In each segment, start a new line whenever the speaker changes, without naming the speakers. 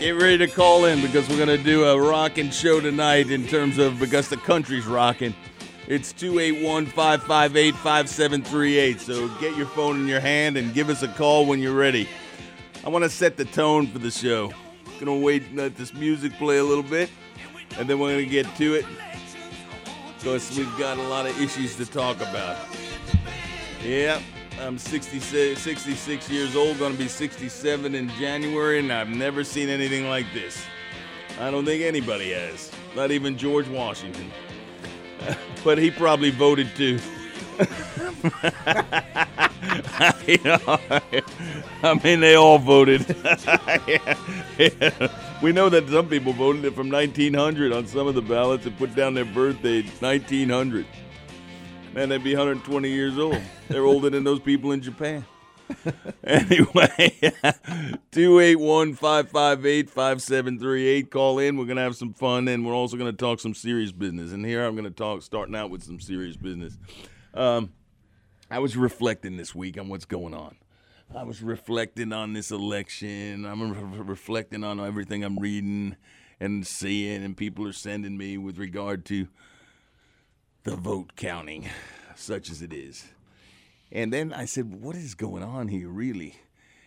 Get ready to call in because we're going to do a rocking show tonight in terms of because the country's rocking. It's 281 558 5738. So get your phone in your hand and give us a call when you're ready. I want to set the tone for the show. Gonna wait and let this music play a little bit, and then we're gonna get to it. Because we've got a lot of issues to talk about. Yeah, I'm 66, 66 years old, gonna be 67 in January, and I've never seen anything like this. I don't think anybody has, not even George Washington. but he probably voted too. I mean, they all voted. We know that some people voted it from 1900 on some of the ballots and put down their birthday 1900. Man, they'd be 120 years old. They're older than those people in Japan. anyway, 281 558 5738. Call in. We're going to have some fun, and we're also going to talk some serious business. And here I'm going to talk, starting out with some serious business. Um, I was reflecting this week on what's going on. I was reflecting on this election. I'm re- reflecting on everything I'm reading and seeing, and people are sending me with regard to the vote counting, such as it is. And then I said, "What is going on here, really?"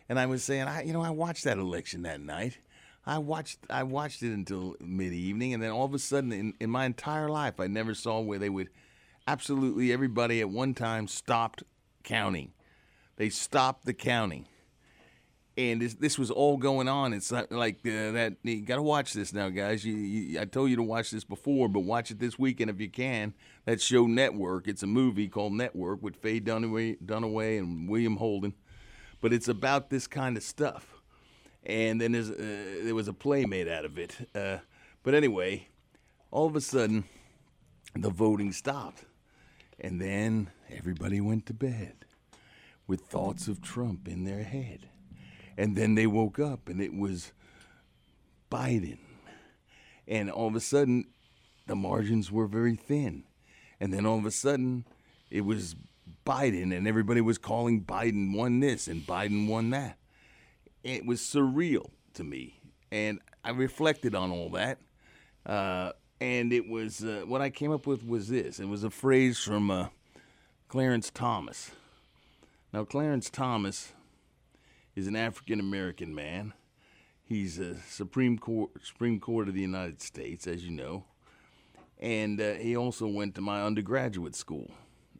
And I was saying, "I, you know, I watched that election that night. I watched, I watched it until mid evening, and then all of a sudden, in, in my entire life, I never saw where they would." absolutely everybody at one time stopped counting. They stopped the counting. And this, this was all going on. It's like, uh, that. You got to watch this now, guys. You, you, I told you to watch this before, but watch it this weekend if you can. That show Network. It's a movie called Network with Faye Dunaway, Dunaway and William Holden. But it's about this kind of stuff. And then there's, uh, there was a play made out of it. Uh, but anyway, all of a sudden, the voting stopped. And then everybody went to bed with thoughts of Trump in their head. And then they woke up and it was Biden. And all of a sudden, the margins were very thin. And then all of a sudden, it was Biden, and everybody was calling Biden won this and Biden won that. It was surreal to me. And I reflected on all that. Uh, and it was uh, what I came up with was this. It was a phrase from uh, Clarence Thomas. Now, Clarence Thomas is an African American man. He's a Supreme Court Supreme Court of the United States, as you know, and uh, he also went to my undergraduate school.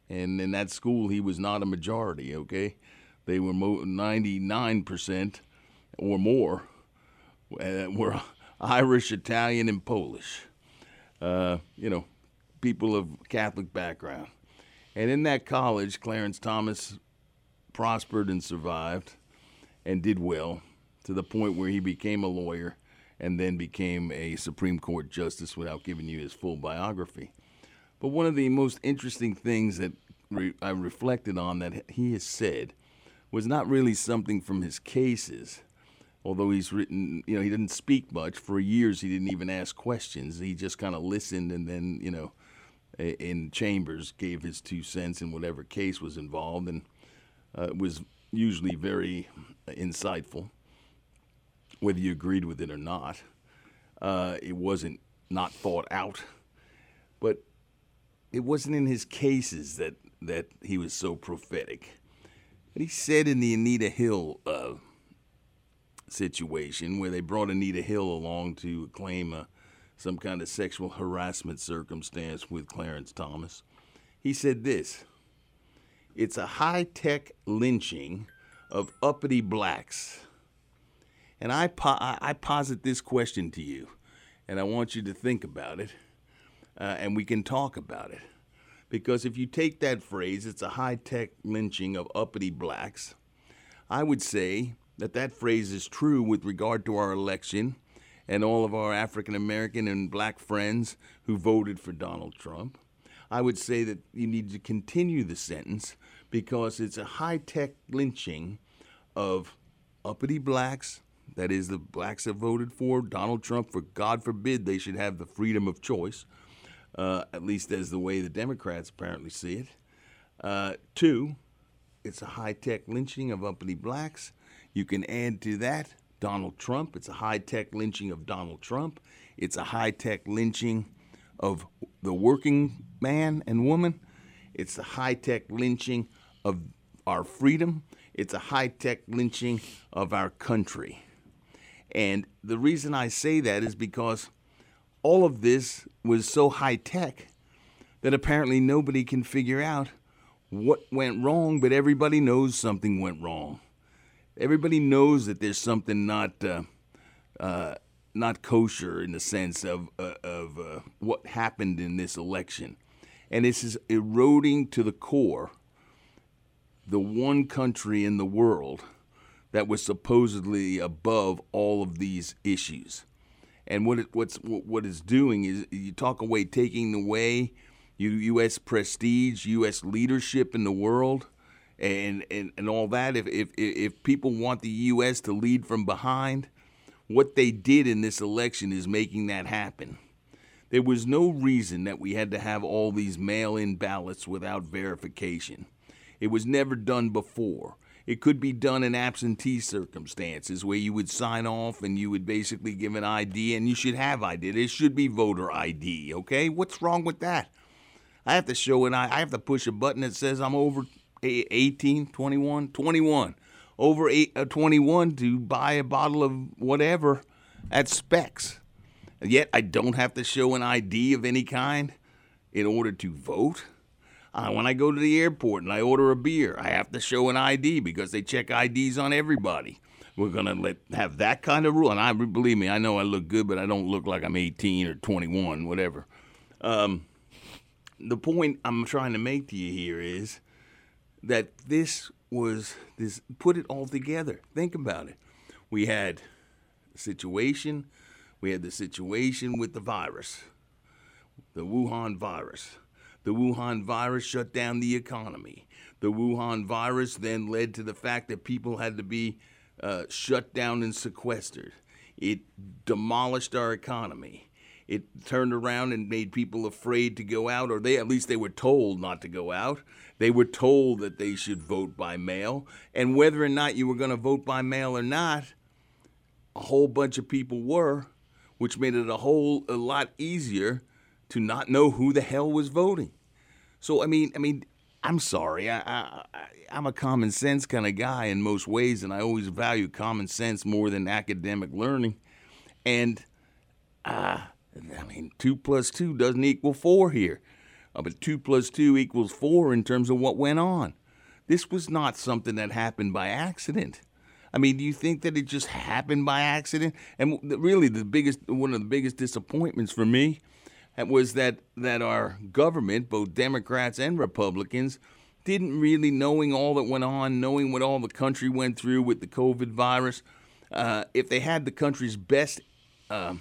And in that school, he was not a majority. Okay, they were ninety nine percent or more uh, were Irish, Italian, and Polish uh, you know, people of Catholic background. And in that college, Clarence Thomas prospered and survived and did well to the point where he became a lawyer and then became a Supreme Court justice without giving you his full biography. But one of the most interesting things that re- I reflected on that he has said was not really something from his cases, although he's written, you know, he didn't speak much. For years, he didn't even ask questions. He just kind of listened and then, you know, in chambers gave his two cents in whatever case was involved and uh, was usually very insightful, whether you agreed with it or not. Uh, it wasn't not thought out, but it wasn't in his cases that, that he was so prophetic. But he said in the Anita Hill uh, situation where they brought Anita Hill along to claim a, some kind of sexual harassment circumstance with Clarence Thomas. He said this It's a high tech lynching of uppity blacks. And I, po- I posit this question to you, and I want you to think about it, uh, and we can talk about it. Because if you take that phrase, it's a high tech lynching of uppity blacks, I would say that that phrase is true with regard to our election and all of our African American and black friends who voted for Donald Trump. I would say that you need to continue the sentence because it's a high tech lynching of uppity blacks. That is, the blacks that voted for Donald Trump, for God forbid they should have the freedom of choice, uh, at least as the way the Democrats apparently see it. Uh, two, it's a high tech lynching of uppity blacks. You can add to that Donald Trump. It's a high tech lynching of Donald Trump. It's a high tech lynching of the working man and woman. It's a high tech lynching of our freedom. It's a high tech lynching of our country. And the reason I say that is because all of this was so high tech that apparently nobody can figure out what went wrong, but everybody knows something went wrong. Everybody knows that there's something not uh, uh, not kosher in the sense of uh, of uh, what happened in this election, and this is eroding to the core the one country in the world that was supposedly above all of these issues. And what it, what's what it's doing is you talk away taking away U.S. prestige, U.S. leadership in the world, and, and, and all that. If, if, if people want the U.S. to lead from behind, what they did in this election is making that happen. There was no reason that we had to have all these mail in ballots without verification. It was never done before. It could be done in absentee circumstances where you would sign off and you would basically give an ID and you should have ID. It should be voter ID, okay? What's wrong with that? I have to show an I I have to push a button that says I'm over 18, 21, 21. Over eight, uh, 21 to buy a bottle of whatever at Spec's. Yet I don't have to show an ID of any kind in order to vote. Uh, when I go to the airport and I order a beer, I have to show an ID because they check IDs on everybody. We're gonna let have that kind of rule, and I believe me, I know I look good, but I don't look like I'm 18 or 21, whatever. Um, the point I'm trying to make to you here is that this was this put it all together. Think about it. We had situation, we had the situation with the virus, the Wuhan virus. The Wuhan virus shut down the economy. The Wuhan virus then led to the fact that people had to be uh, shut down and sequestered. It demolished our economy it turned around and made people afraid to go out, or they at least they were told not to go out. They were told that they should vote by mail, and whether or not you were going to vote by mail or not, a whole bunch of people were, which made it a whole a lot easier to not know who the hell was voting. So I mean, I mean, I'm sorry, I, I, I'm a common sense kind of guy in most ways, and I always value common sense more than academic learning, and. Uh, I mean, two plus two doesn't equal four here, uh, but two plus two equals four in terms of what went on. This was not something that happened by accident. I mean, do you think that it just happened by accident? And really, the biggest one of the biggest disappointments for me was that that our government, both Democrats and Republicans, didn't really knowing all that went on, knowing what all the country went through with the COVID virus. Uh, if they had the country's best uh,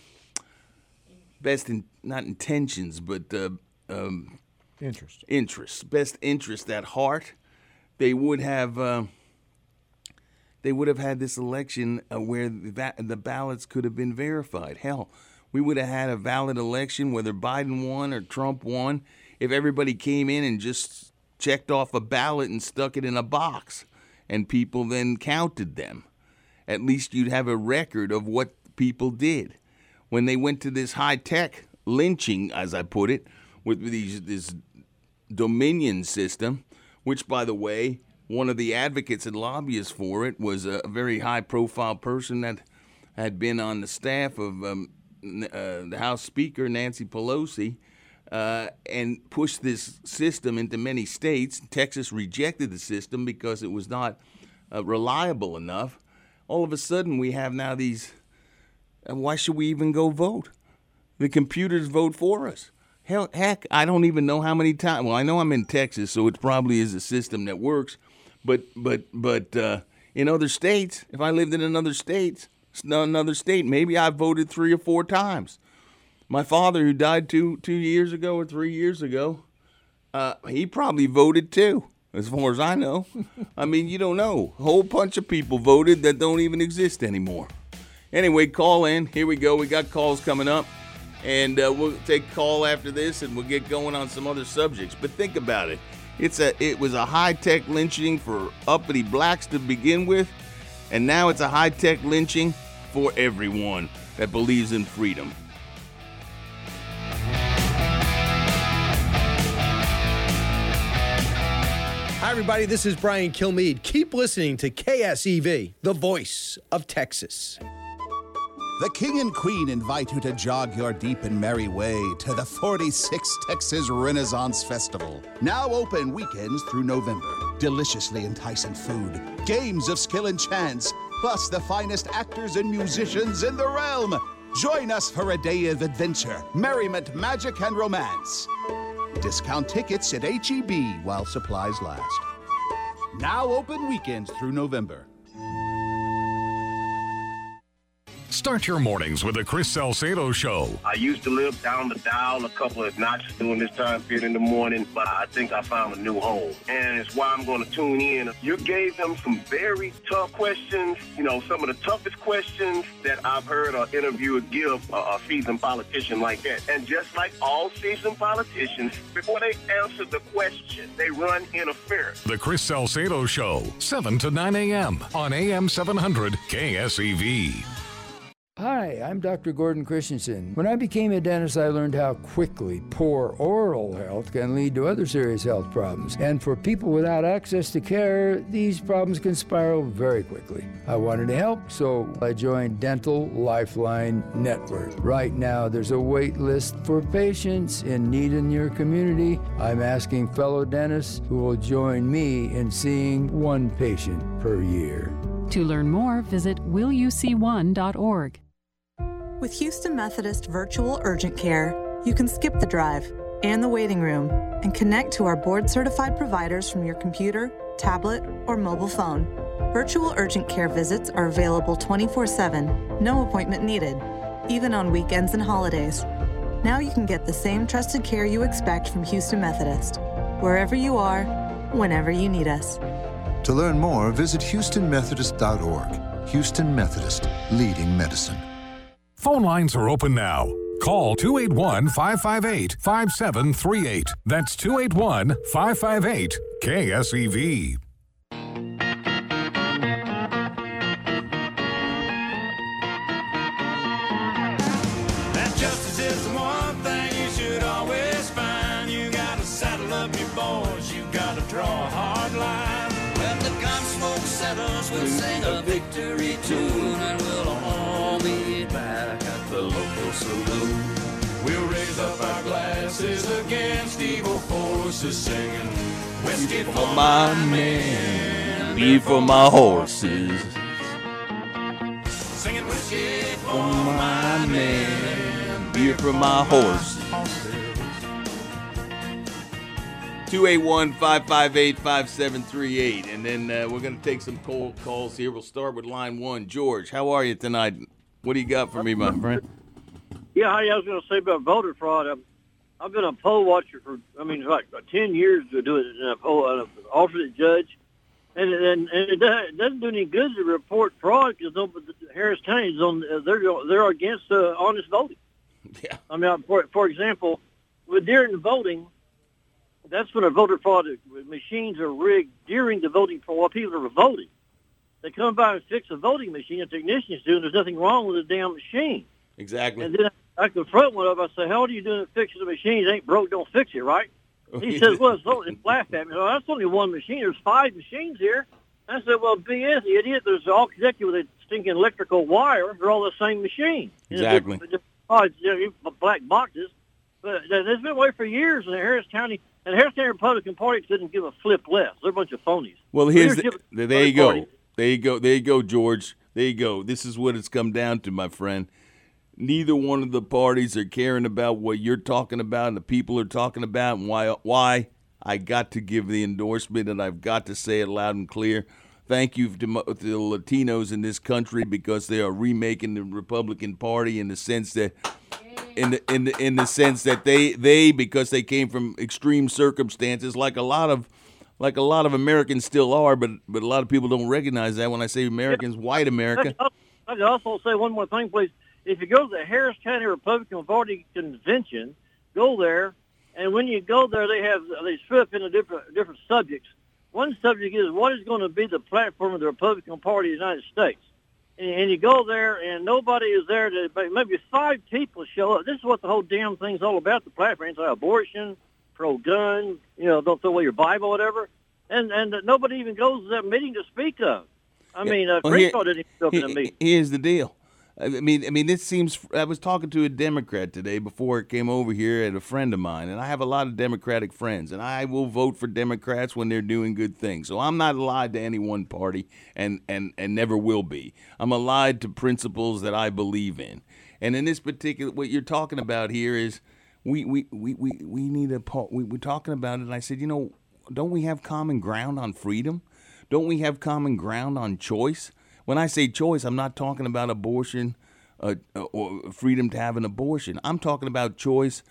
best in not intentions, but uh, um,
interest,
interest, best interest at heart, they would have uh, they would have had this election uh, where that the ballots could have been verified. Hell, we would have had a valid election whether Biden won or Trump won if everybody came in and just checked off a ballot and stuck it in a box, and people then counted them. At least you'd have a record of what people did when they went to this high tech lynching, as I put it, with these this Dominion system, which, by the way, one of the advocates and lobbyists for it was a very high profile person that had been on the staff of um, uh, the House Speaker, Nancy Pelosi. Uh, and pushed this system into many states. Texas rejected the system because it was not uh, reliable enough. All of a sudden, we have now these and why should we even go vote? The computers vote for us. Hell, heck, I don't even know how many times. Well, I know I'm in Texas, so it probably is a system that works. But but but uh, in other states, if I lived in another state, another state. Maybe I voted three or four times. My father, who died two two years ago or three years ago, uh, he probably voted too, as far as I know. I mean, you don't know. A whole bunch of people voted that don't even exist anymore. Anyway, call in. Here we go. We got calls coming up. And uh, we'll take call after this and we'll get going on some other subjects. But think about it. It's a it was a high-tech lynching for uppity blacks to begin with, and now it's a high-tech lynching for everyone that believes in freedom.
Hi, everybody. This is Brian Kilmeade. Keep listening to KSEV, the voice of Texas.
The King and Queen invite you to jog your deep and merry way to the 46th Texas Renaissance Festival. Now open weekends through November. Deliciously enticing food, games of skill and chance, plus the finest actors and musicians in the realm. Join us for a day of adventure, merriment, magic, and romance. Discount tickets at HEB while supplies last. Now open weekends through November.
Start your mornings with the Chris Salcedo Show.
I used to live down the dial a couple of notches during this time period in the morning, but I think I found a new home. And it's why I'm going to tune in. You gave them some very tough questions, you know, some of the toughest questions that I've heard an interviewer give a, a seasoned politician like that. And just like all seasoned politicians, before they answer the question, they run interference.
The Chris Salcedo Show, 7 to 9 a.m. on AM 700 KSEV.
Hi, I'm Dr. Gordon Christensen. When I became a dentist, I learned how quickly poor oral health can lead to other serious health problems. And for people without access to care, these problems can spiral very quickly. I wanted to help, so I joined Dental Lifeline Network. Right now, there's a wait list for patients in need in your community. I'm asking fellow dentists who will join me in seeing one patient per year.
To learn more, visit willyouseeone.org.
With Houston Methodist Virtual Urgent Care, you can skip the drive and the waiting room and connect to our board certified providers from your computer, tablet, or mobile phone. Virtual urgent care visits are available 24 7, no appointment needed, even on weekends and holidays. Now you can get the same trusted care you expect from Houston Methodist, wherever you are, whenever you need us.
To learn more, visit HoustonMethodist.org. Houston Methodist, leading medicine.
Phone lines are open now. Call 281 558 5738. That's 281 558 KSEV.
That justice is the one thing you should always find. You gotta saddle up your boys, you gotta draw a hard line. When the settles, we'll sing a victory tune, glasses against evil forces, singing whiskey for my men,
beer for my horses.
Singing whiskey for
my man, beer for my horses. 281 558 5738. And then uh, we're going to take some cold calls here. We'll start with line one. George, how are you tonight? What do you got for me, my friend?
Yeah, I was going to say about voter fraud. I've, I've been a poll watcher for, I mean, like uh, 10 years to do it in a poll, uh, alternate judge. And, and, and it doesn't- it doesn't do any good to report fraud because Harris County is on, they're, they're against uh, honest voting.
Yeah.
I mean, for, for example, with during the voting, that's when a voter fraud machines are rigged during the voting for while people are voting. They come by and fix a voting machine, a technician's doing. There's nothing wrong with the damn machine.
Exactly.
And then I confront one of them. I say, "How are you doing fixing the machine? It ain't broke. Don't fix it, right?"
Oh,
He says, "Well, it's only laughed at me. Oh, that's only one machine. There's five machines here." I said, "Well, BS, the idiot. There's all connected with a stinking electrical wire. They're all the same machine.
Exactly.
just- just- oh, it's, you know, black boxes. But there's been way for years in the Harris County, and Harris County Republican Party didn't give a flip less. They're a bunch of phonies.
Well, here's the, there you go.
Party.
There you go. There you go, George. There you go. This is what it's come down to, my friend. Neither one of the parties are caring about what you're talking about and the people are talking about and why why I got to give the endorsement and I've got to say it loud and clear. Thank you to, the Latinos in this country because they are remaking the Republican Party in the sense that in the in the in the sense that they they because they came from extreme circumstances like a lot of like a lot of Americans still are, but but a lot of people don't recognize that when I say Americans, white America.
I could also say one more thing, please. If you go to the Harris County Republican Party convention, go there, and when you go there, they have they split up into different different subjects. One subject is what is going to be the platform of the Republican Party of the United States. And, and you go there, and nobody is there to maybe five people show up. This is what the whole damn thing's all about. The platform, it's like abortion, pro-gun, you know, don't throw away your Bible, whatever. And and nobody even goes to that meeting to speak of. I mean, uh,
Well,
Crenshaw didn't even show up in the meeting.
Here's the deal. I mean, I mean, this seems. I was talking to a Democrat today before it came over here, and a friend of mine, and I have a lot of Democratic friends, and I will vote for Democrats when they're doing good things. So I'm not allied to any one party, and and and never will be. I'm allied to principles that I believe in, and in this particular, what you're talking about here is, we we we we, we need a. pa- We, we're talking about it, and I said, you know, don't we have common ground on freedom? Don't we have common ground on choice? When I say choice, I'm not talking about abortion uh, uh, or freedom to have an abortion. I'm talking about choice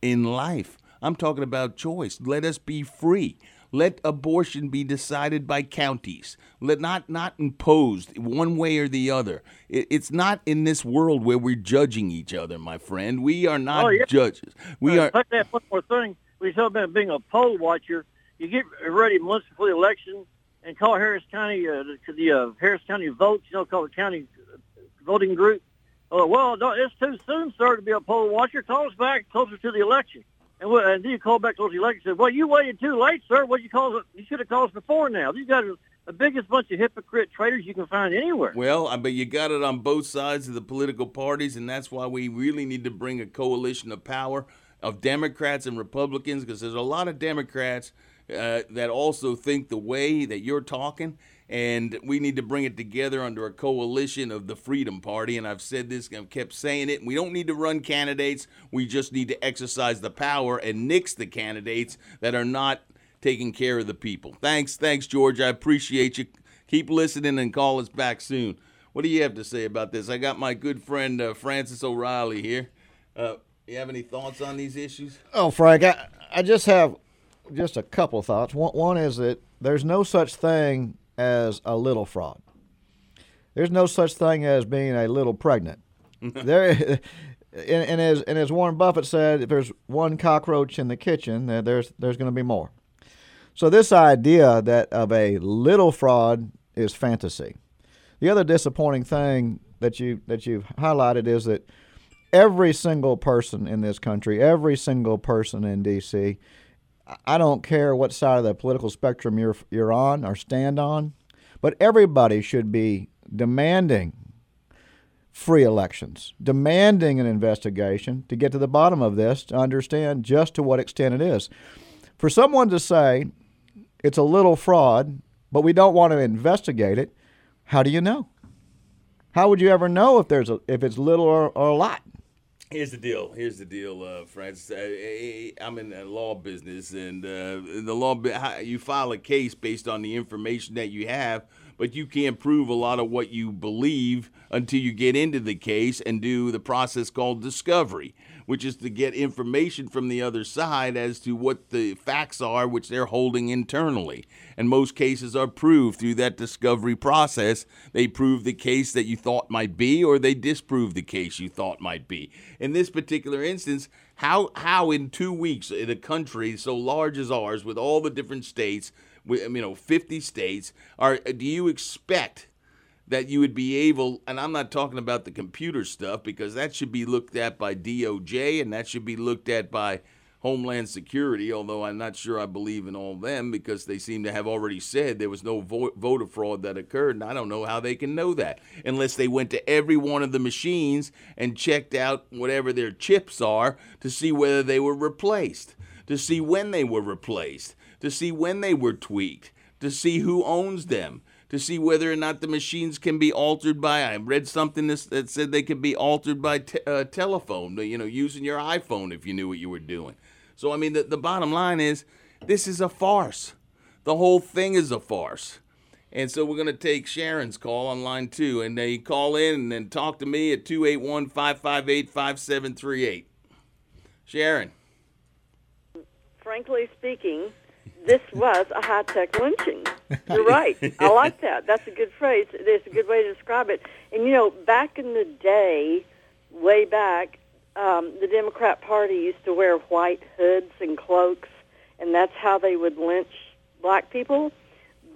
in life. I'm talking about choice. Let us be free. Let abortion be decided by counties. Let not not imposed one way or the other. It, it's not in this world where we're judging each other, my friend. We are not
Oh, yeah.
judges. We
Uh,
are.
That one more thing. We talk about being a poll watcher. You get ready months before the election and call Harris County uh, to the uh, Harris County votes. You know, call the county uh, voting group. Oh, well, no, it's too soon, sir, to be a poll watcher. Call us back closer to the election. And, we, and then you call back closer to the election. and Said, well, you waited too late, sir. What you call? You should have called us before now. These guys are the biggest bunch of hypocrite traitors you can find anywhere.
Well, I bet you got it on both sides of the political parties, and that's why we really need to bring a coalition of power of Democrats and Republicans, because there's a lot of Democrats uh, that also think the way that you're talking, and we need to bring it together under a coalition of the Freedom Party. And I've said this, I've kept saying it. We don't need to run candidates. We just need to exercise the power and nix the candidates that are not taking care of the people. Thanks, thanks, George. I appreciate you. Keep listening and call us back soon. What do you have to say about this? I got my good friend uh, Francis O'Reilly here. Uh, you have any thoughts on these issues?
Oh, Frank, I, I just have just a couple of thoughts. One, one is that there's no such thing as a little fraud. There's no such thing as being a little pregnant. there, and, and as and as Warren Buffett said, if there's one cockroach in the kitchen, there's there's going to be more. So this idea that of a little fraud is fantasy. The other disappointing thing that you that you've highlighted is that every single person in this country, every single person in D.C. I don't care what side of the political spectrum you're you're on or stand on, but everybody should be demanding free elections, demanding an investigation to get to the bottom of this to understand just to what extent it is. For someone to say it's a little fraud, but we don't want to investigate it, how do you know? How would you ever know if there's a, if it's little or, or a lot?
Here's the deal. Here's the deal, uh, Francis. I, I'm in the law business, and uh, the law you file a case based on the information that you have, but you can't prove a lot of what you believe until you get into the case and do the process called discovery, which is to get information from the other side as to what the facts are, which they're holding internally. And most cases are proved through that discovery process. They prove the case that you thought might be, or they disprove the case you thought might be. In this particular instance, how how in two weeks in a country so large as ours, with all the different states, you know 50 states, are do you expect? That you would be able, and I'm not talking about the computer stuff because that should be looked at by DOJ and that should be looked at by Homeland Security, although I'm not sure I believe in all them because they seem to have already said there was no vo- voter fraud that occurred, and I don't know how they can know that unless they went to every one of the machines and checked out whatever their chips are to see whether they were replaced, to see when they were replaced, to see when they were tweaked, to see who owns them to see whether or not the machines can be altered by. I read something this, that said they could be altered by uh, telephone, you know, using your iPhone if you knew what you were doing. So, I mean, the, the bottom line is this is a farce. The whole thing is a farce. And so we're going to take Sharon's call on line two, and they call in and then talk to me at 281 558 5738. Sharon.
Frankly speaking, this was a high tech lynching. You're right. I like that. That's a good phrase. It's a good way to describe it. And you know, back in the day, way back, um, the Democrat Party used to wear white hoods and cloaks, and that's how they would lynch black people.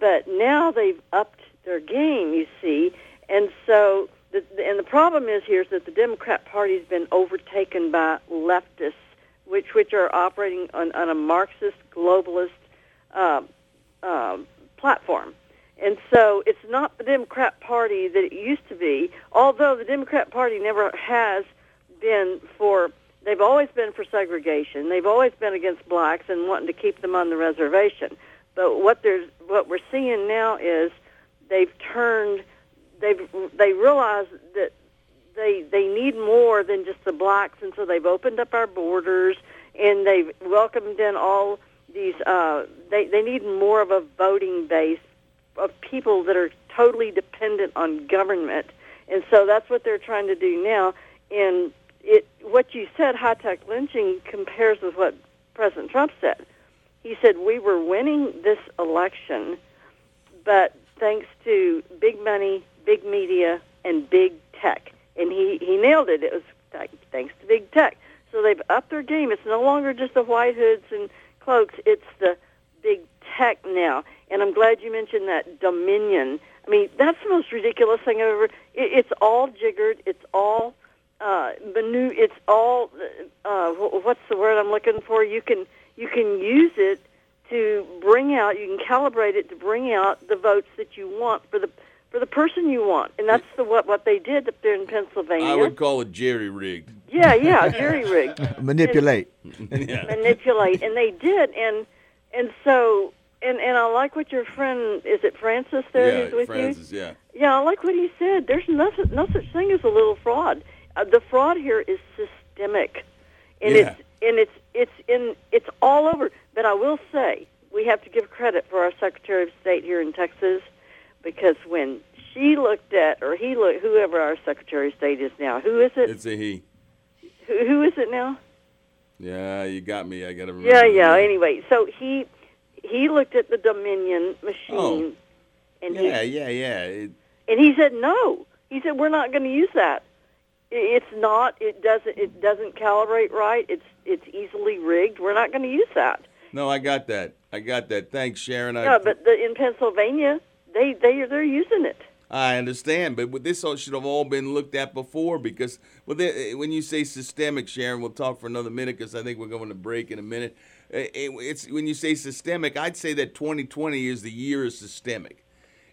But now they've upped their game, you see, and so. The, and the problem is here is that the Democrat Party's been overtaken by leftists, which which are operating on, on a Marxist globalist uh, uh, platform. And so it's not the Democrat Party that it used to be, although the Democrat Party never has been for, they've always been for segregation. They've always been against blacks and wanting to keep them on the reservation. But what, there's, what we're seeing now is they've turned, they've, they realize that they, they need more than just the blacks, and so they've opened up our borders and they've welcomed in all these uh, they they need more of a voting base of people that are totally dependent on government, and so that's what they're trying to do now. And it what you said, high tech lynching, compares with what President Trump said. He said we were winning this election, but thanks to big money, big media, and big tech, and he he nailed it. It was thanks to big tech. So they've upped their game. It's no longer just the white hoods and cloaks. It's the big tech now. And I'm glad you mentioned that Dominion. I mean, that's the most ridiculous thing I've ever. It, it's all jiggered. It's all uh, manu- It's all uh, what's the word I'm looking for? You can you can use it to bring out. You can calibrate it to bring out the votes that you want for the for the person you want, and that's the what what they did up there in Pennsylvania.
I would call it jerry rigged.
Yeah, yeah, jerry rigged.
Manipulate.
yeah.
Manipulate, and they did, and and so and and I like what your friend is it Francis there
yeah,
who's with
Francis,
you.
yeah.
Yeah, I like what he said. There's no no such thing as a little fraud. Uh, the fraud here is systemic, and
Yeah.
it's and it's it's in it's all over. But I will say we have to give credit for our Secretary of State here in Texas because when she looked at or he looked whoever our Secretary of State is now, who is it?
It's a he.
Who, who is it now?
Yeah, you got me. I got to remember.
Yeah, yeah. Anyway, so he he looked at the Dominion machine,
Oh.
and
Yeah,
he
yeah, yeah. It,
and he said no. He said we're not going to use that. It's not. It doesn't. It doesn't calibrate right. It's it's easily rigged. We're not going to use that.
no, I got that. I got that. Thanks, Sharon. I,
No, but the, in Pennsylvania, they they they're using it.
I understand, but this should have all been looked at before because the, when you say systemic, Sharon, we'll talk for another minute because I think we're going to break in a minute. Uh, it- it's when you say systemic, I'd say that 2020 is the year of systemic.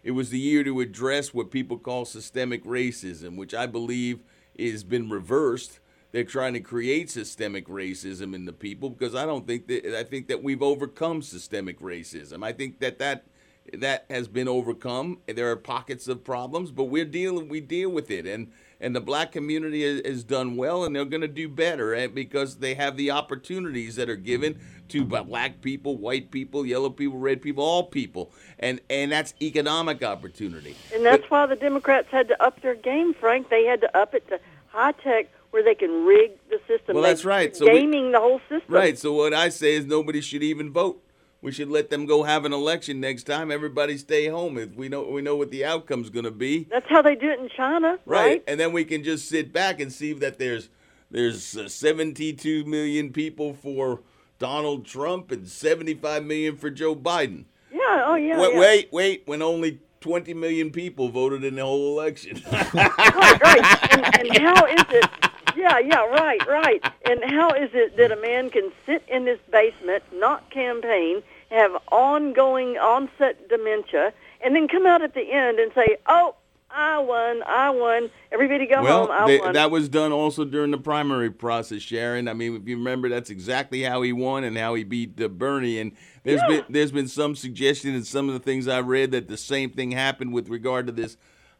It was the year to address what people call systemic racism, which I believe has been reversed. They're trying to create systemic racism in the people because I don't think that I think that we've overcome systemic racism. I think that that that has been overcome. There are pockets of problems, but we're dealing we deal with it, and and the black community has, done well, and they're going to do better and because they have the opportunities that are given to black people, white people, yellow people, red people, all people, and and that's economic opportunity.
And that's why the Democrats had to up their game, Frank. They had to up it to high tech where they can rig the system.
Well, that's right. So we-
gaming the whole system.
Right. So what I say is nobody should even vote. We should let them go have an election next time. Everybody stay home if we know we know what the outcome's going to be.
That's how they do it in China, right?
And then we can just sit back and see that there's there's uh, 72 million people for Donald Trump and 75 million for Joe Biden.
Yeah. Oh, yeah.
wait,
yeah.
wait, wait, when only 20 million people voted in the whole election.
right, right. And, and how is it? Yeah, yeah, right, right. And how is it that a man can sit in his basement, not campaign, have ongoing onset dementia, and then come out at the end and say, "Oh, I won, I won. Everybody go
well,
home, I
they-
won."
that was done also during the primary process, Sharon. I mean, if you remember, that's exactly how he won and how he beat uh, Bernie. And there's been there's been some suggestion in some of the things I read that the same thing happened with regard to this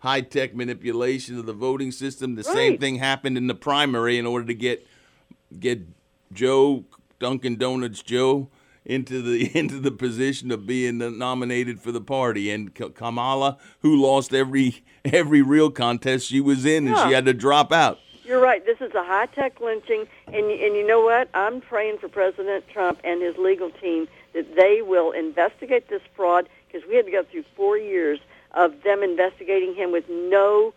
high tech manipulation of the voting system. The same thing happened in the primary in order to get get Joe Dunkin' Donuts Joe into the into the position of being nominated for the party, and K- Kamala, who lost every every real contest she was in, and she had to drop out.
You're right. This is a high tech lynching, and and you know what? I'm praying for President Trump and his legal team that they will investigate this fraud because we had to go through four years of them investigating him with no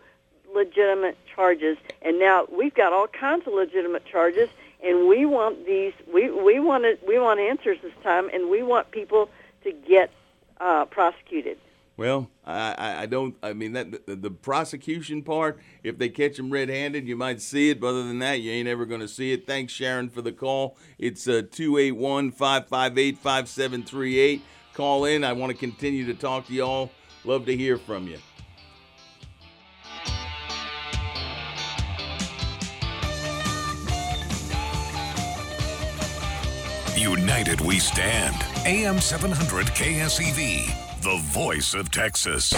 legitimate charges, and now we've got all kinds of legitimate charges, and we want these. We we want it, We want answers this time, and we want people to get uh, prosecuted.
Well, I, I, don't. I mean that the, the prosecution part. If they catch him red-handed, you might see it. But other than that, you ain't ever going to see it. Thanks, Sharon, for the call. It's uh, two eight one five five eight five seven three eight. Call in. I want to continue to talk to y'all. Love to hear from you.
United we stand. AM 700 KSEV, the voice of Texas.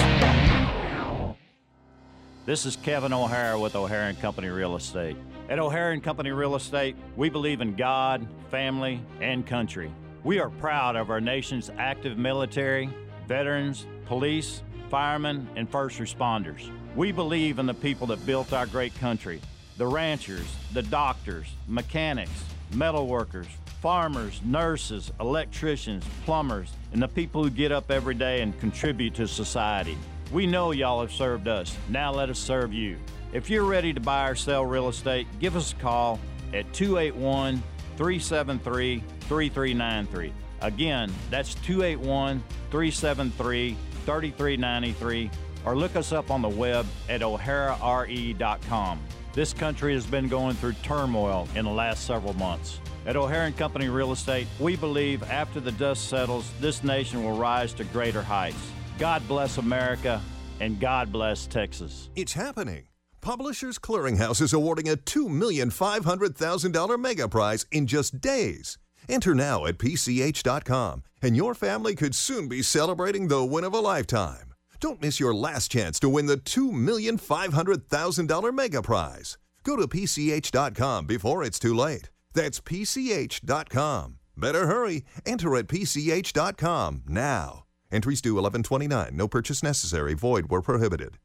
This is Kevin O'Hara with O'Hara and Company Real Estate. At O'Hara and Company Real Estate, we believe in God, family, and country. We are proud of our nation's active military, veterans, police, firemen, and first responders. We believe in the people that built our great country the ranchers, the doctors, mechanics, metal workers, farmers, nurses, electricians, plumbers, and the people who get up every day and contribute to society. We know y'all have served us. Now let us serve you. If you're ready to buy or sell real estate, give us a call at 281 373 3393. Again, that's 281 373 3393, or look us up on the web at o'harare.com. This country has been going through turmoil in the last several months. At O'Hara and Company Real Estate, we believe after the dust settles, this nation will rise to greater heights. God bless America and God bless Texas.
It's happening. Publishers Clearinghouse is awarding a $2,500,000 mega prize in just days. Enter now at PCH.com, and your family could soon be celebrating the win of a lifetime. Don't miss your last chance to win the $2,500,000 mega prize. Go to PCH.com before it's too late. That's PCH.com. Better hurry. Enter at PCH.com now. Entries due 1129. No purchase necessary. Void where prohibited.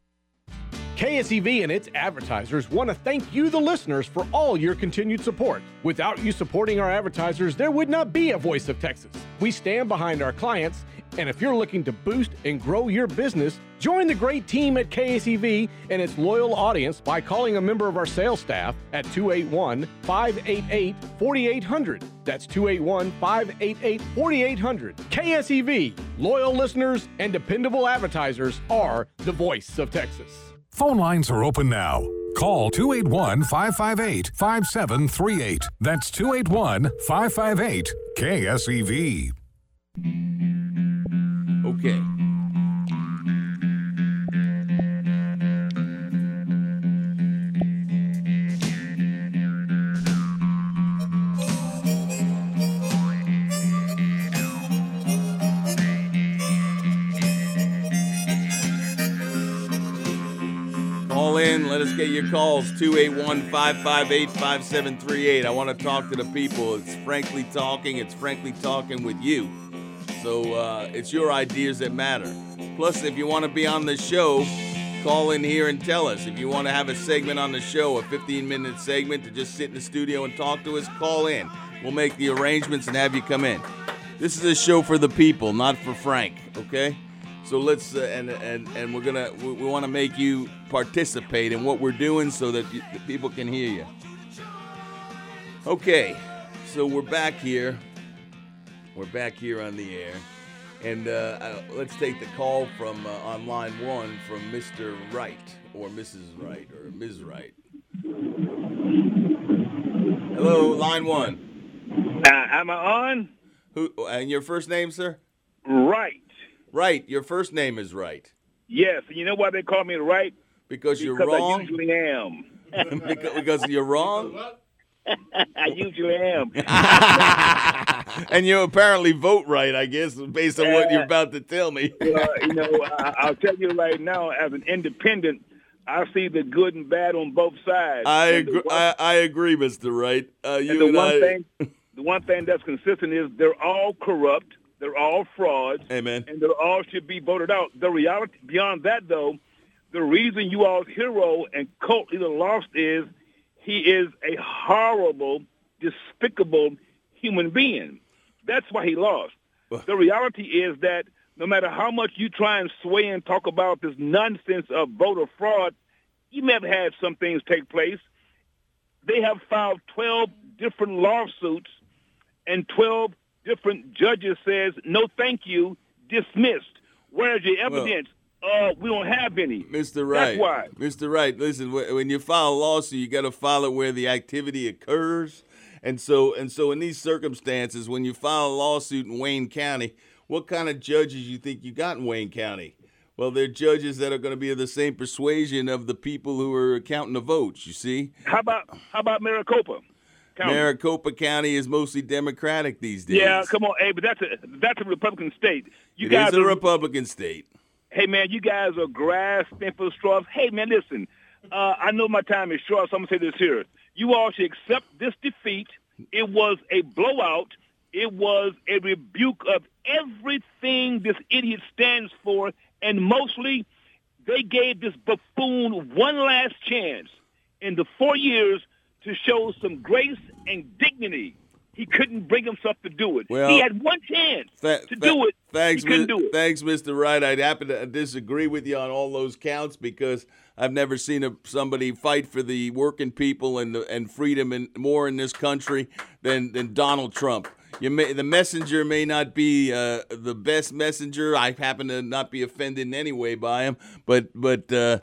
KSEV and its advertisers want to thank you, the listeners, for all your continued support. Without you supporting our advertisers, there would not be a Voice of Texas. We stand behind our clients, and if you're looking to boost and grow your business, join the great team at KSEV and its loyal audience by calling a member of our sales staff at 281 588 4800. That's 281 588 4800. KSEV, loyal listeners and dependable advertisers are the voice of Texas.
Phone lines are open now. Call 281 558 5738. That's 281 558 KSEV.
Okay. Get your calls. 281 558 5738. I want to talk to the people. It's Frankly Talking. It's Frankly Talking with you. So uh, it's your ideas that matter. Plus, if you want to be on the show, call in here and tell us. If you want to have a segment on the show, a 15 minute segment to just sit in the studio and talk to us, call in. We'll make the arrangements and have you come in. This is a show for the people, not for Frank, okay? So let's uh, and and and we're gonna we, we want to make you participate in what we're doing so that you, the people can hear you. Okay, so we're back here. We're back here on the air, and uh, uh, let's take the call from uh, on line one from Mr. Wright or Mrs. Wright or Ms. Wright. Hello, line one.
Uh, am I on?
Who and your first name, sir?
Right.
Right. Your first name is right.
Yes. You know why they call me right?
Because you're
because
wrong?
I usually am.
because, because you're wrong.
I usually am.
and you apparently vote right, I guess, based on what you're about to tell me.
Well, you know, I, I'll tell you right now, as an independent, I see the good and bad on both sides.
I
And
agree.
one-
I, I agree, Mr. Wright. Uh, you
and the
and
one
I.
thing, the one thing that's consistent is they're all corrupt, they're all frauds,
Amen.
and they all should be voted out. The reality beyond that, though, the reason you all's hero and cult leader lost is he is a horrible, despicable human being. That's why he lost. The reality is that no matter how much you try and sway and talk about this nonsense of voter fraud, you may have had some things take place. They have filed 12 different lawsuits, and 12 different judges says, no, thank you, dismissed. Where's your
Well-
evidence? uh, we don't have any.
Mr. Wright.
That's why.
Mr. Wright, listen, when you file a lawsuit, you got to file it where the activity occurs. And so and so in these circumstances, when you file a lawsuit in Wayne County, what kind of judges you think you got in Wayne County? Well, they're judges that are going to be of the same persuasion of the people who are counting the votes, you see?
How about how about Maricopa? County?
Maricopa County is mostly Democratic these days.
Yeah, come on, hey, but that's a that's a Republican state. You
It
guys
is a
are,
Republican state.
hey man, you guys are grasping for straws. Hey man, listen, uh, I know my time is short, so I'm gonna say this here. You all should accept this defeat. It was a blowout. It was a rebuke of everything this idiot stands for, and mostly they gave this buffoon one last chance in the four years to show some grace and dignity. He couldn't bring himself to do it.
Well,
he had one chance to do it.
Thanks,
he couldn't
Mi-
do it.
Thanks, Mr. Wright. I'd happen to disagree with you on all those counts because I've never seen a, somebody fight for the working people and the, and freedom and more in this country than than Donald Trump. You may, the messenger may not be uh, the best messenger. I happen to not be offended in any way by him, but but. Uh,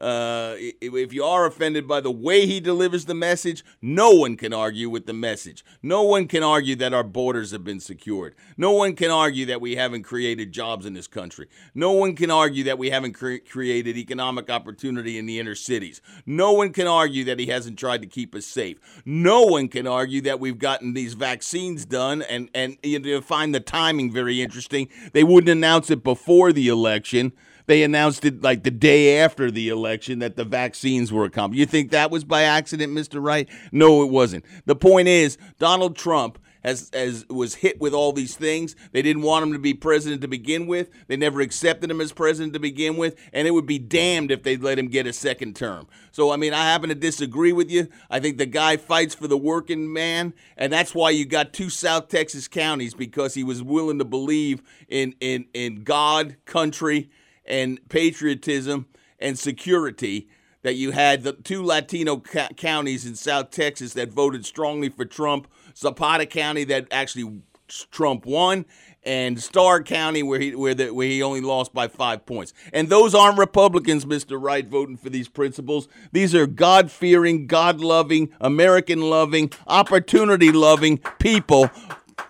uh, if you are offended by the way he delivers the message, no one can argue with the message. No one can argue that our borders have been secured. No one can argue that we haven't created jobs in this country. No one can argue that we haven't cre- created economic opportunity in the inner cities. No one can argue that he hasn't tried to keep us safe. No one can argue that we've gotten these vaccines done and, and you know, find the timing very interesting. They wouldn't announce it before the election. They announced it like the day after the election that the vaccines were accomplished. You think that was by accident, Mr. Wright? No, it wasn't. The point is, Donald Trump has, has was hit with all these things. They didn't want him to be president to begin with. They never accepted him as president to begin with, and it would be damned if they'd let him get a second term. So I mean, I happen to disagree with you. I think the guy fights for the working man, and that's why you got two South Texas counties because he was willing to believe in in in God, country, and patriotism and security that you had the two Latino counties in South Texas that voted strongly for Trump, Zapata County that actually Trump won, and Starr County where he where the, where he only lost by five points. And those aren't Republicans, Mr. Wright, voting for these principles. These are God fearing, God loving, American loving, opportunity loving people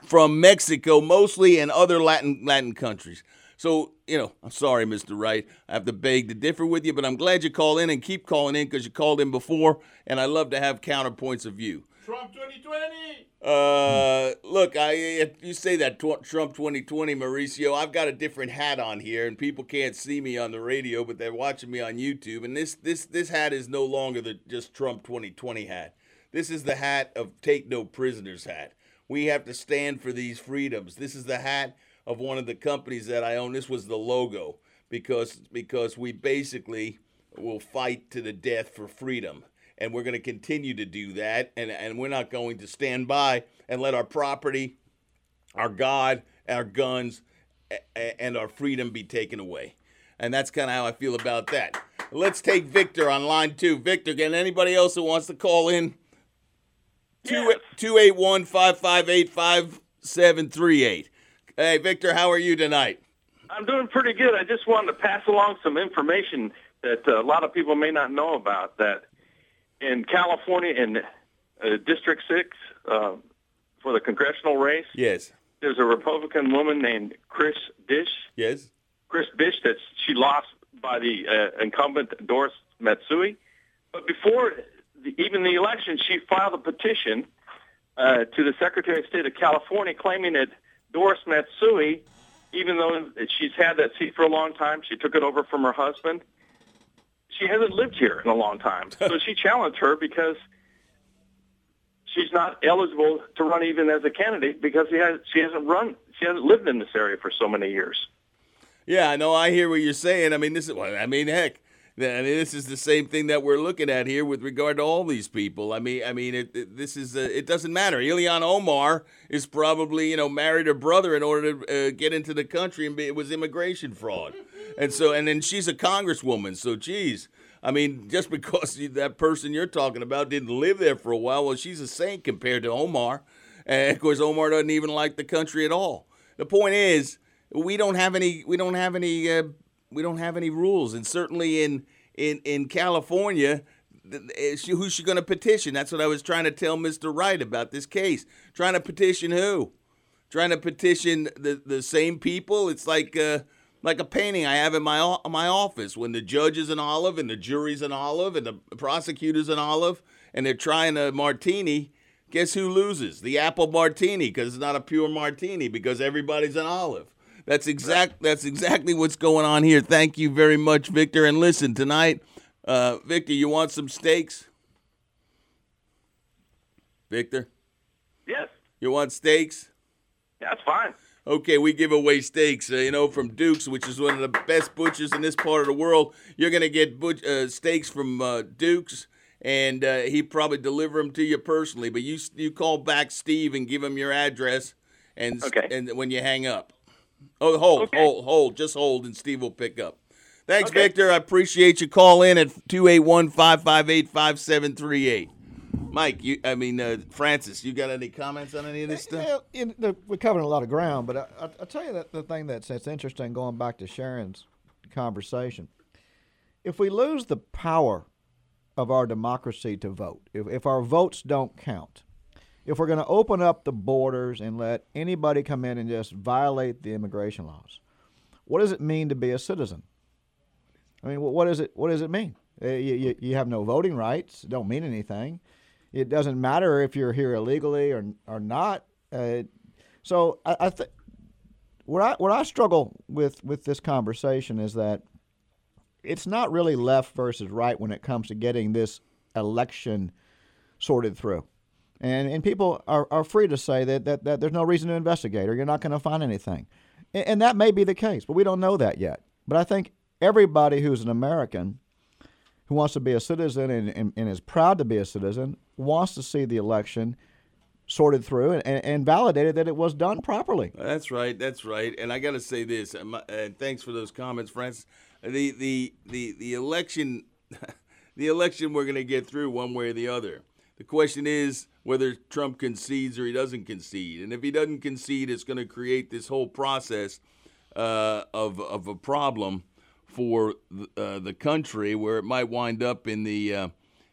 from Mexico mostly and other Latin Latin countries. So, you know, I'm sorry, Mr. Wright. I have to beg to differ with you, but I'm glad you called in and keep calling in because you called in before, and I love to have counterpoints of view.
Trump 2020.
Uh, look, I you say that tw- Trump 2020, Mauricio. I've got a different hat on here, and people can't see me on the radio, but they're watching me on YouTube. And this this this hat is no longer the just Trump 2020 hat. This is the hat of take no prisoners hat. We have to stand for these freedoms. This is the hat of one of the companies that I own. This was the logo because because we basically will fight to the death for freedom. And we're going to continue to do that. And, and we're not going to stand by and let our property our god our guns and our freedom be taken away. And that's kind of how i feel about that. Let's take victor on line two. Victor again anybody else who wants to call in? 281 558 5738 hey victor how are you tonight
I'm doing pretty good. I just wanted to pass along some information that a lot of people may not know about. That in California, in uh, District Six, uh, for the congressional race,
yes
there's a Republican woman named Chris Bish.
yes
Chris Bish that she lost by the uh, incumbent Doris Matsui. But before the, even the election, she filed a petition uh, to the Secretary of State of California claiming that Doris Matsui, even though she's had that seat for a long time, she took it over from her husband. She hasn't lived here in a long time, so she challenged her because she's not eligible to run even as a candidate because she has she hasn't run she hasn't lived in this area for so many years.
Yeah, I know. I hear what you're saying. I mean, this is. I mean, heck. I mean, this is the same thing that we're looking at here with regard to all these people. I mean, I mean, it, it, this is uh, it doesn't matter. Ilhan Omar is probably you know married her brother in order to uh, get into the country, and be, it was immigration fraud, and so and then she's a congresswoman. So, geez, I mean, just because that person you're talking about didn't live there for a while, well, she's a saint compared to Omar, and of course, Omar doesn't even like the country at all. The point is, we don't have any. We don't have any. Uh, we don't have any rules, and certainly in in in California, is she- who's she going to petition? That's what I was trying to tell Mr. Wright about this case. Trying to petition who? Trying to petition the the same people. It's like uh, like a painting I have in my my office when the judge is an olive and the jury's an olive and the prosecutor's an olive and they're trying a martini. Guess who loses? The apple martini because it's not a pure martini because everybody's an olive. That's exact. That's exactly what's going on here. Thank you very much, Victor. And listen tonight, uh, Victor, you want some steaks? Victor,
Yes,
you want steaks?
Yeah, that's fine.
Okay, we give away steaks, uh, you know, from Duke's, which is one of the best butchers in this part of the world. You're gonna get butch- uh, steaks from uh, Duke's, and uh, he probably deliver them to you personally. But you you call back Steve and give him your address, and and when you hang up, oh hold hold hold, just hold, and Steve will pick up. Thanks, Victor. I appreciate you. Call in at 281-558-5738. Mike, you I mean uh, Francis, you got any comments on any of this stuff?
Yeah, in the, we're covering a lot of ground, but I, I, I'll tell you that the thing that's, that's interesting, going back to Sharon's conversation, if we lose the power of our democracy to vote, if, if our votes don't count, if we're going to open up the borders and let anybody come in and just violate the immigration laws, what does it mean to be a citizen? I mean, what, does it what does it mean? You, you, you have no voting rights. It don't mean anything. It doesn't matter if you're here illegally or or not. Uh, so I, I think what I what I struggle with with this conversation is that it's not really left versus right when it comes to getting this election sorted through. And, and people are, are free to say that, that, that there's no reason to investigate or you're not going to find anything. And, and that may be the case, but we don't know that yet. But I think everybody who's an American who wants to be a citizen and, and, and is proud to be a citizen wants to see the election sorted through and, and, validated that it was done properly.
That's right. That's right. And I got to say this, and and thanks for those comments, Francis. The the the the election, the election, we're going to get through one way or the other. The question is whether Trump concedes or he doesn't concede. And if he doesn't concede, it's going to create this whole process uh, of of a problem for the, uh, the country, where it might wind up in the uh,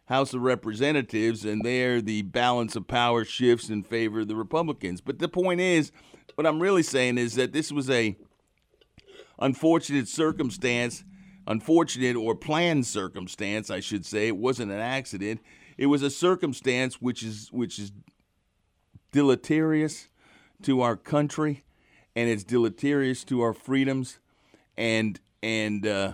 House of Representatives, and there the balance of power shifts in favor of the Republicans. But the point is, what I'm really saying is that this was a unfortunate circumstance, unfortunate or planned circumstance, I should say. It wasn't an accident. It was a circumstance which is which is deleterious to our country, and it's deleterious to our freedoms, and and uh,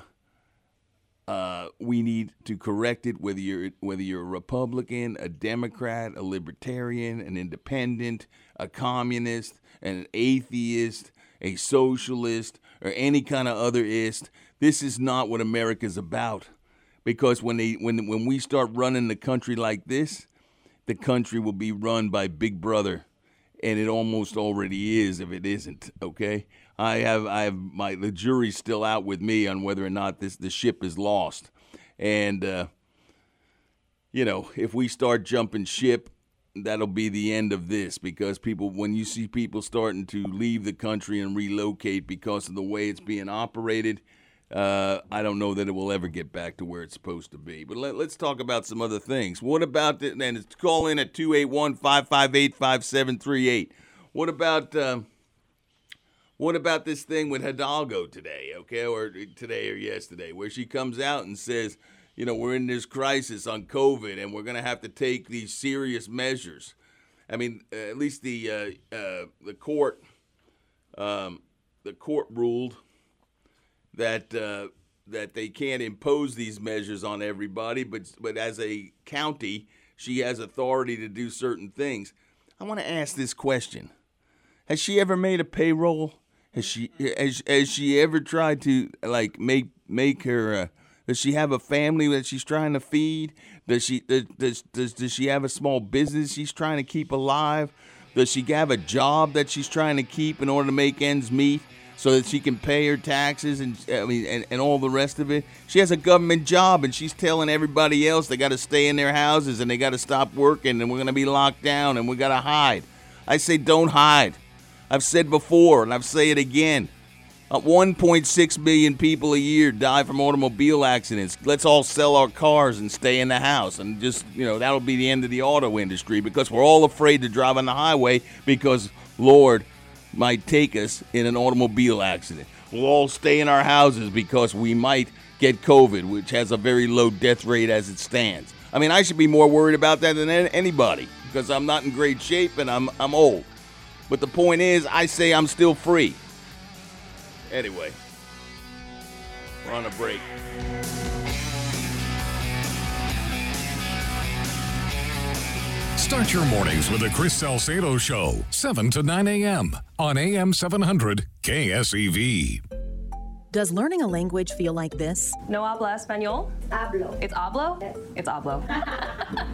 uh, we need to correct it. Whether you're whether you're a Republican, a Democrat, a Libertarian, an Independent, a Communist, an atheist, a socialist, or any kind of other ist. This is not what America's about. Because when they when when we start running the country like this, the country will be run by Big Brother, and it almost already is if it isn't. Okay, I have I have my the jury's still out with me on whether or not this the ship is lost, and uh, you know if we start jumping ship, that'll be the end of this because people when you see people starting to leave the country and relocate because of the way it's being operated. Uh, I don't know that it will ever get back to where it's supposed to be. But let, us talk about some other things. What about the, and it's call in at 281 558 5738. What about um, what about this thing with Hidalgo today, okay, or today or yesterday, where she comes out and says, you know, we're in this crisis on COVID and we're going to have to take these serious measures. I mean, uh, at least the uh, uh, the court um, the court ruled that uh, that they can't impose these measures on everybody, but but as a county, she has authority to do certain things. I want to ask this question: Has she ever made a payroll? Has she has, has she ever tried to like make make her? Uh, does she have a family that she's trying to feed? Does she does, does does does she have a small business she's trying to keep alive? Does she have a job that she's trying to keep in order to make ends meet? So that she can pay her taxes and I mean and, and all the rest of it. She has a government job and she's telling everybody else they got to stay in their houses and they got to stop working and we're going to be locked down and we got to hide. I say don't hide. I've said before and I've say it again. Uh, 1.6 million people a year die from automobile accidents. Let's all sell our cars and stay in the house and just, you know, that'll be the end of the auto industry because we're all afraid to drive on the highway because Lord, might take us in an automobile accident. We'll all stay in our houses because we might get COVID, which has a very low death rate as it stands. I mean, I should be more worried about that than anybody because I'm not in great shape and I'm, I'm old. But the point is, I say I'm still free. Anyway, we're on a break.
Start your mornings with the Chris Salcedo Show, 7 to 9 a.m. on AM 700 KSEV.
Does learning a language feel like this?
No habla español?
Hablo.
It's hablo?
Yes.
It's hablo.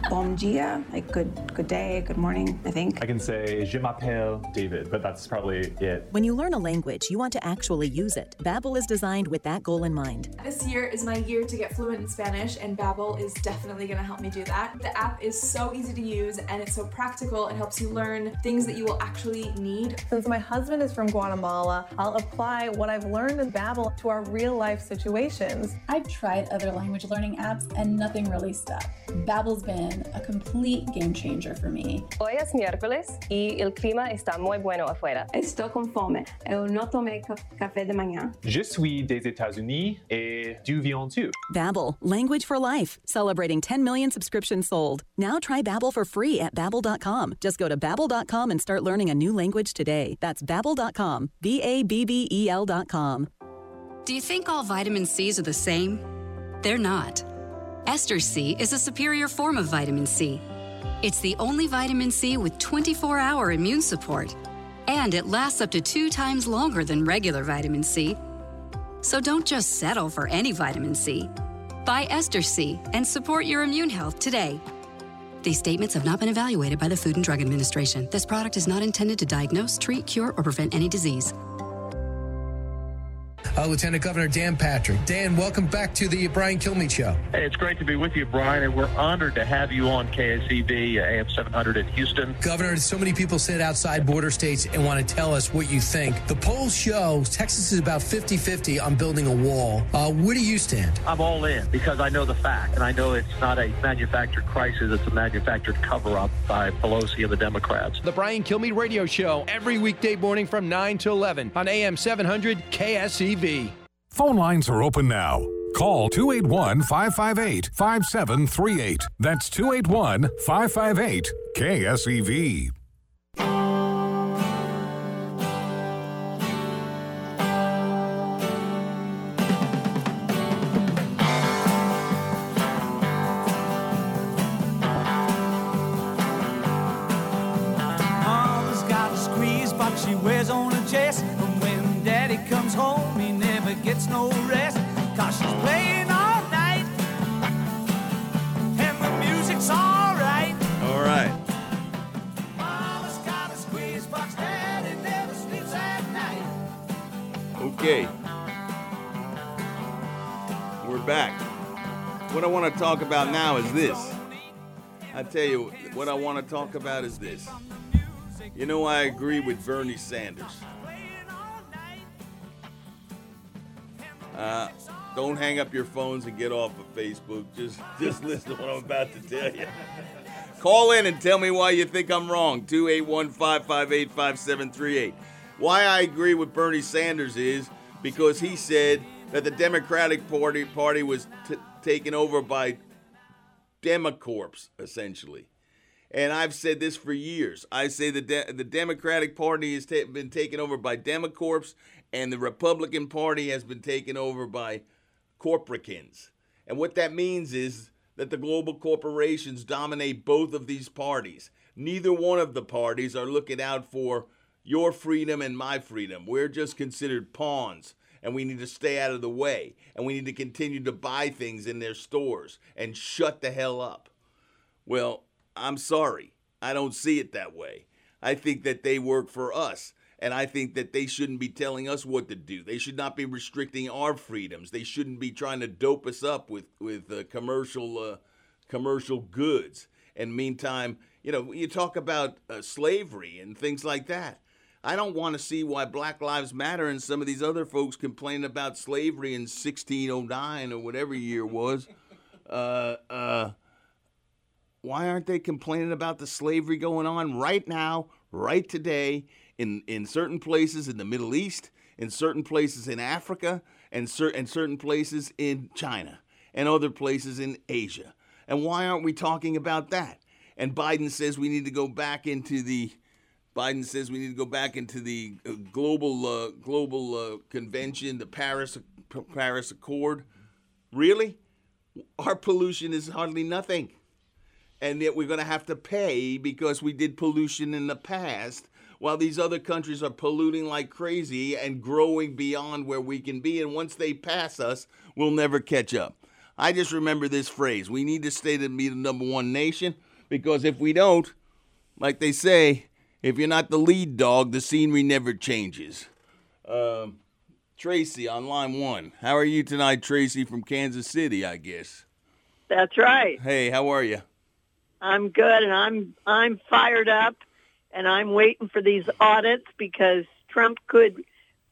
bon dia, like good good day, good morning, I think.
I can say je m'appelle David, but that's probably it.
When you learn a language, you want to actually use it. Babbel is designed with that goal in mind.
This year is my year to get fluent in Spanish, and Babbel is definitely going to help me do that. The app is so easy to use and it's so practical. It helps you learn things that you will actually need.
Since my husband is from Guatemala, I'll apply what I've learned in Babbel to our real life situations.
I've tried other language learning apps and nothing really stuck. Babbel's been a complete game changer for me.
Hoy es miércoles y el clima está muy bueno afuera.
Estou com fome. Eu não tomei café de manhã.
Je suis des États-Unis et du Viens-tu.
Babbel, language for life, celebrating 10 million subscriptions sold. Now try Babbel for free at babbel.com. Just go to babbel.com and start learning a new language today. That's babbel.com. B A B B E L.com.
Do you think all vitamin C's are the same? They're not. Ester C is a superior form of vitamin C. It's the only vitamin C with 24 hour immune support, and it lasts up to two times longer than regular vitamin C. So don't just settle for any vitamin C. Buy Ester C and support your immune health today. These statements have not been evaluated by the Food and Drug Administration. This product is not intended to diagnose, treat, cure, or prevent any disease.
Uh, Lieutenant Governor Dan Patrick. Dan, welcome back to the Brian Kilmeade Show.
Hey, it's great to be with you, Brian, and we're honored to have you on KSEV uh, AM 700 in Houston.
Governor, so many people sit outside border states and want to tell us what you think. The polls show Texas is about 50 50 on building a wall. Uh, where do you stand?
I'm all in because I know the fact, and I know it's not a manufactured crisis, it's a manufactured cover up by Pelosi and the Democrats.
The Brian Kilmeade Radio Show every weekday morning from 9 to 11 on AM 700 KSEV.
Phone lines are open now. Call 281 558 5738. That's 281 558 KSEV.
Okay. We're back. What I want to talk about now is this. I tell you, what I want to talk about is this. You know, I agree with Bernie Sanders. Uh, don't hang up your phones and get off of Facebook. Just, just listen to what I'm about to tell you. Call in and tell me why you think I'm wrong. 281 558 5738. Why I agree with Bernie Sanders is because he said that the Democratic Party, party was t- taken over by Democorps, essentially. And I've said this for years. I say the de- the Democratic Party has ta- been taken over by Democorps, and the Republican Party has been taken over by corporicans. And what that means is that the global corporations dominate both of these parties. Neither one of the parties are looking out for your freedom and my freedom. We're just considered pawns and we need to stay out of the way and we need to continue to buy things in their stores and shut the hell up. Well, I'm sorry. I don't see it that way. I think that they work for us. And I think that they shouldn't be telling us what to do. They should not be restricting our freedoms. They shouldn't be trying to dope us up with with uh, commercial uh, commercial goods. And meantime, you know, you talk about uh, slavery and things like that. I don't want to see why Black Lives Matter and some of these other folks complaining about slavery in 1609 or whatever year was. Uh, uh, why aren't they complaining about the slavery going on right now, right today, in, in certain places in the Middle East, in certain places in Africa, and, cer- and certain places in China, and other places in Asia? And why aren't we talking about that? And Biden says we need to go back into the Biden says we need to go back into the uh, global uh, global uh, convention, the Paris Paris Accord. Really, our pollution is hardly nothing, and yet we're going to have to pay because we did pollution in the past, while these other countries are polluting like crazy and growing beyond where we can be. And once they pass us, we'll never catch up. I just remember this phrase: we need to stay to be the number one nation because if we don't, like they say if you're not the lead dog, the scenery never changes. Um, Tracy on line one. How are you tonight, Tracy from Kansas City? I guess.
That's right.
Hey, how are you?
I'm good, and I'm I'm fired up, and I'm waiting for these audits because Trump could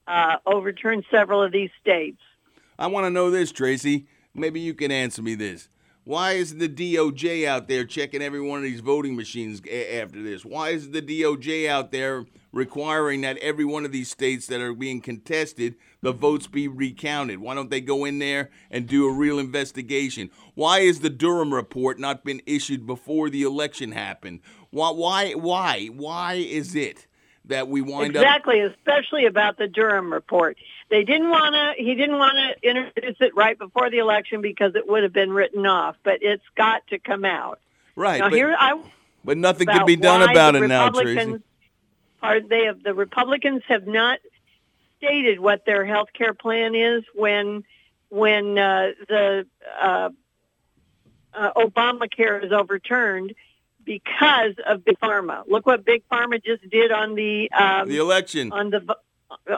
uh, overturn several of these states.
I want to know this, Tracy. Maybe you can answer me this. Why is the DOJ out there checking every one of these voting machines a- after this? Why is the DOJ out there requiring that every one of these states that are being contested, the votes be recounted? Why don't they go in there and do a real investigation? Why is the Durham report not been issued before the election happened? Why why why why is it that we wind
exactly,
up Exactly,
especially about the Durham report. They didn't want to. He didn't want to introduce it right before the election because it would have been written off. But it's got to come out.
Right.
Now
but,
here I.
but nothing can be done about it now, Tracy.
Are they have the Republicans have not stated what their health care plan is when when uh, the uh, uh, Obamacare is overturned because of Big Pharma. Look what Big Pharma just did on the um,
The election.
on the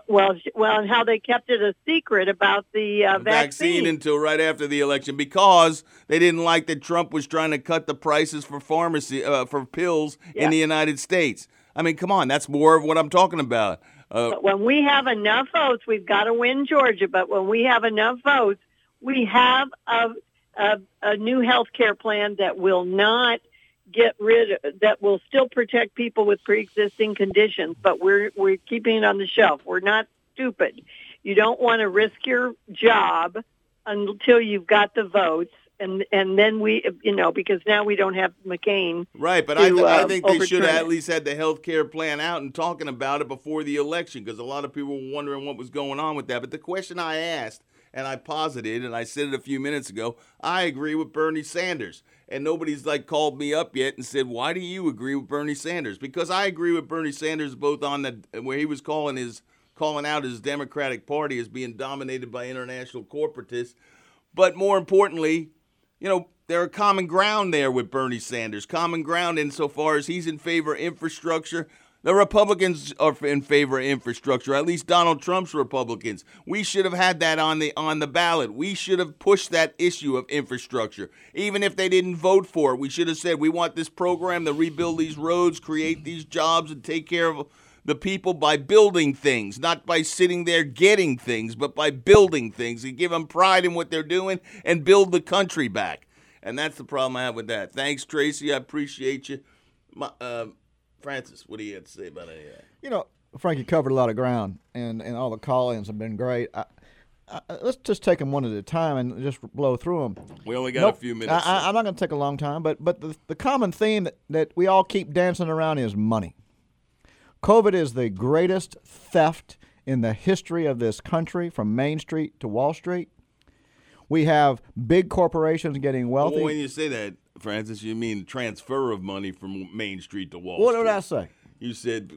well, well, and how they kept it a secret about the uh,
vaccine until right after the election because they didn't like that Trump was trying to cut the prices for pharmacy uh, for pills
Yeah.
in the United States. I mean, come on, that's more of what I'm talking about. Uh,
when we have enough votes, we've got to win Georgia. But when we have enough votes, we have a, a, a new health care plan that will not get rid of, that will still protect people with pre-existing conditions. But we're we're keeping it on the shelf. We're not stupid. You don't want to risk your job until you've got the votes. And and then we, you know, because now we don't have McCain.
Right, but
to,
I, th- I
uh,
think they should have at least had the health care plan out and talking about it before the election because a lot of people were wondering what was going on with that. But the question I asked, and I posited, and I said it a few minutes ago, I agree with Bernie Sanders. And nobody's like called me up yet and said, why do you agree with Bernie Sanders? Because I agree with Bernie Sanders both on the where he was calling his calling out his Democratic Party as being dominated by international corporatists, but more importantly, you know, there are common ground there with Bernie Sanders. Common ground insofar as he's in favor of infrastructure. The Republicans are in favor of infrastructure. At least Donald Trump's Republicans. We should have had that on the on the ballot. We should have pushed that issue of infrastructure. Even if they didn't vote for it, we should have said we want this program to rebuild these roads, create these jobs, and take care of the people by building things, not by sitting there getting things, but by building things and give them pride in what they're doing and build the country back. And that's the problem I have with that. Thanks, Tracy. I appreciate you. My, uh, Francis, what do you have to say about any of that?
You know, Frankie covered a lot of ground, and, and all the call-ins have been great. I, I, let's just take them one at a time and just blow through them.
We only got a few minutes,
I, I'm not going to take a long time, but but the, the common theme that, that we all keep dancing around is money. COVID is the greatest theft in the history of this country, from Main Street to Wall Street. We have big corporations getting wealthy.
Well, when you say that, Francis, you mean transfer of money from Main Street to Wall
what
Street.
What did I say?
You said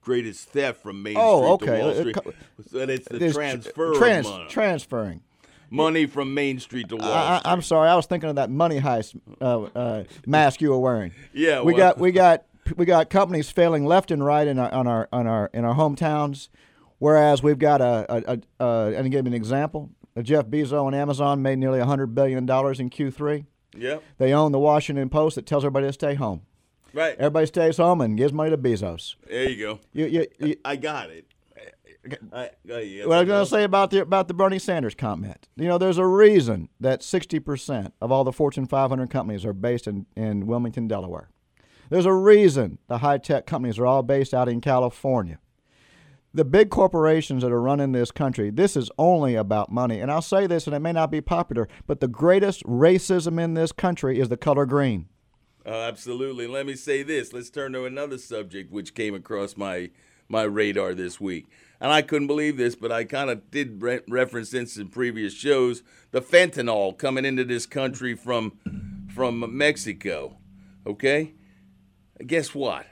greatest theft from Main
Oh,
Street
okay.
to Wall
Uh,
Street. So it's the
There's
transfer
trans-
of money.
Transferring.
money from Main Street to Wall
I,
Street.
I, I'm sorry, I was thinking of that money heist uh, uh, mask you were wearing.
Yeah,
we
well-
got we got we got companies failing left and right in our on our on our in our hometowns, whereas we've got a, a, a, a and to give you an example, Jeff Bezos and Amazon made nearly hundred billion dollars in Q3.
Yep.
They own the Washington Post that tells everybody to stay home.
Right.
Everybody stays home and gives money to Bezos.
There you go.
You, you, you,
I got it. I, I,
what I'm going to say about the about the Bernie Sanders comment. You know, there's a reason that 60% of all the Fortune 500 companies are based in, in Wilmington, Delaware. There's a reason the high tech companies are all based out in California. The big corporations that are running this country, this is only about money. And I'll say this, and it may not be popular, but the greatest racism in this country is the color green.
Uh, absolutely. Let me say this. Let's turn to another subject which came across my my radar this week. And I couldn't believe this, but I kind of did re- reference this in previous shows. The fentanyl coming into this country from from Mexico. Okay? Guess what?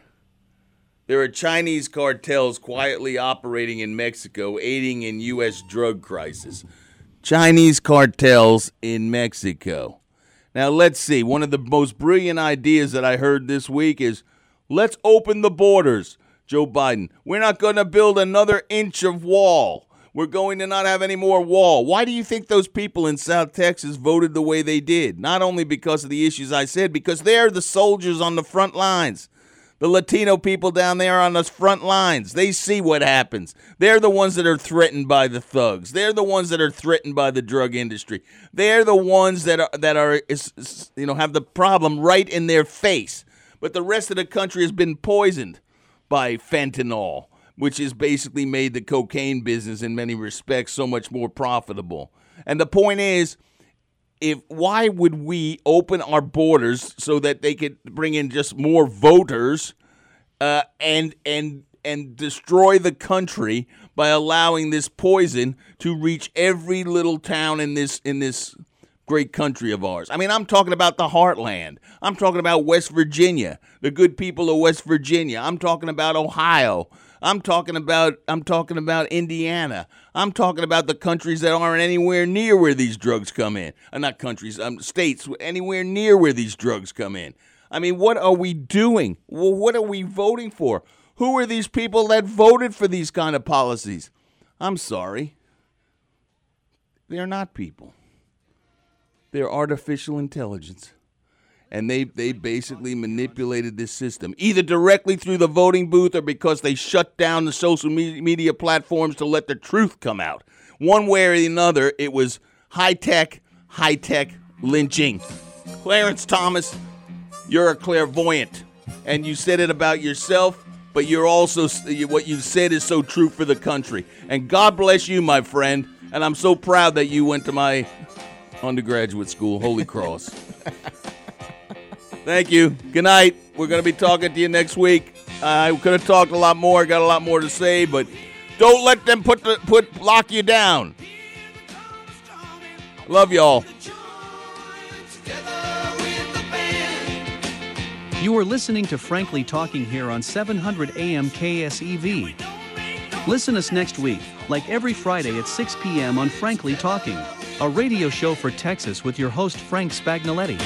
There are Chinese cartels quietly operating in Mexico, aiding in U.S. drug crisis. Chinese cartels in Mexico. Now, let's see. One of the most brilliant ideas that I heard this week is let's open the borders. Joe Biden, we're not going to build another inch of wall. We're going to not have any more wall. Why do you think those people in South Texas voted the way they did? Not only because of the issues I said, because they're the soldiers on the front lines. The Latino people down there on the front lines, they see what happens. They're the ones that are threatened by the thugs. They're the ones that are threatened by the drug industry. They're the ones that are that are you know have the problem right in their face. But the rest of the country has been poisoned by fentanyl, which has basically made the cocaine business in many respects so much more profitable. And the point is, if why would we open our borders so that they could bring in just more voters uh, and and and destroy the country by allowing this poison to reach every little town in this in this great country of ours. I mean, I'm talking about the heartland. I'm talking about West Virginia, the good people of West Virginia. I'm talking about Ohio. I'm talking about I'm talking about Indiana. I'm talking about the countries that aren't anywhere near where these drugs come in. Uh, not countries, um, states anywhere near where these drugs come in. I mean, what are we doing? Well, what are we voting for? Who are these people that voted for these kind of policies? I'm sorry. They're not people. They're artificial intelligence. And they, they basically manipulated this system, either directly through the voting booth or because they shut down the social media platforms to let the truth come out. One way or another, it was high tech, high tech lynching. Clarence Thomas, you're a clairvoyant, and you said it about yourself, but you're also what you said is so true for the country. And God bless you, my friend. And I'm so proud that you went to my undergraduate school, Holy Cross. Thank you. Good night. We're going to be talking to you next week. I could have talked a lot more, got a lot more to say, but don't let them put the, put lock you down. Love y'all.
You are listening to Frankly Talking here on 700 AM KSEV. Listen us next week, like every Friday at 6 p.m. on Frankly Talking, a radio show for Texas with your host Frank Spagnoletti.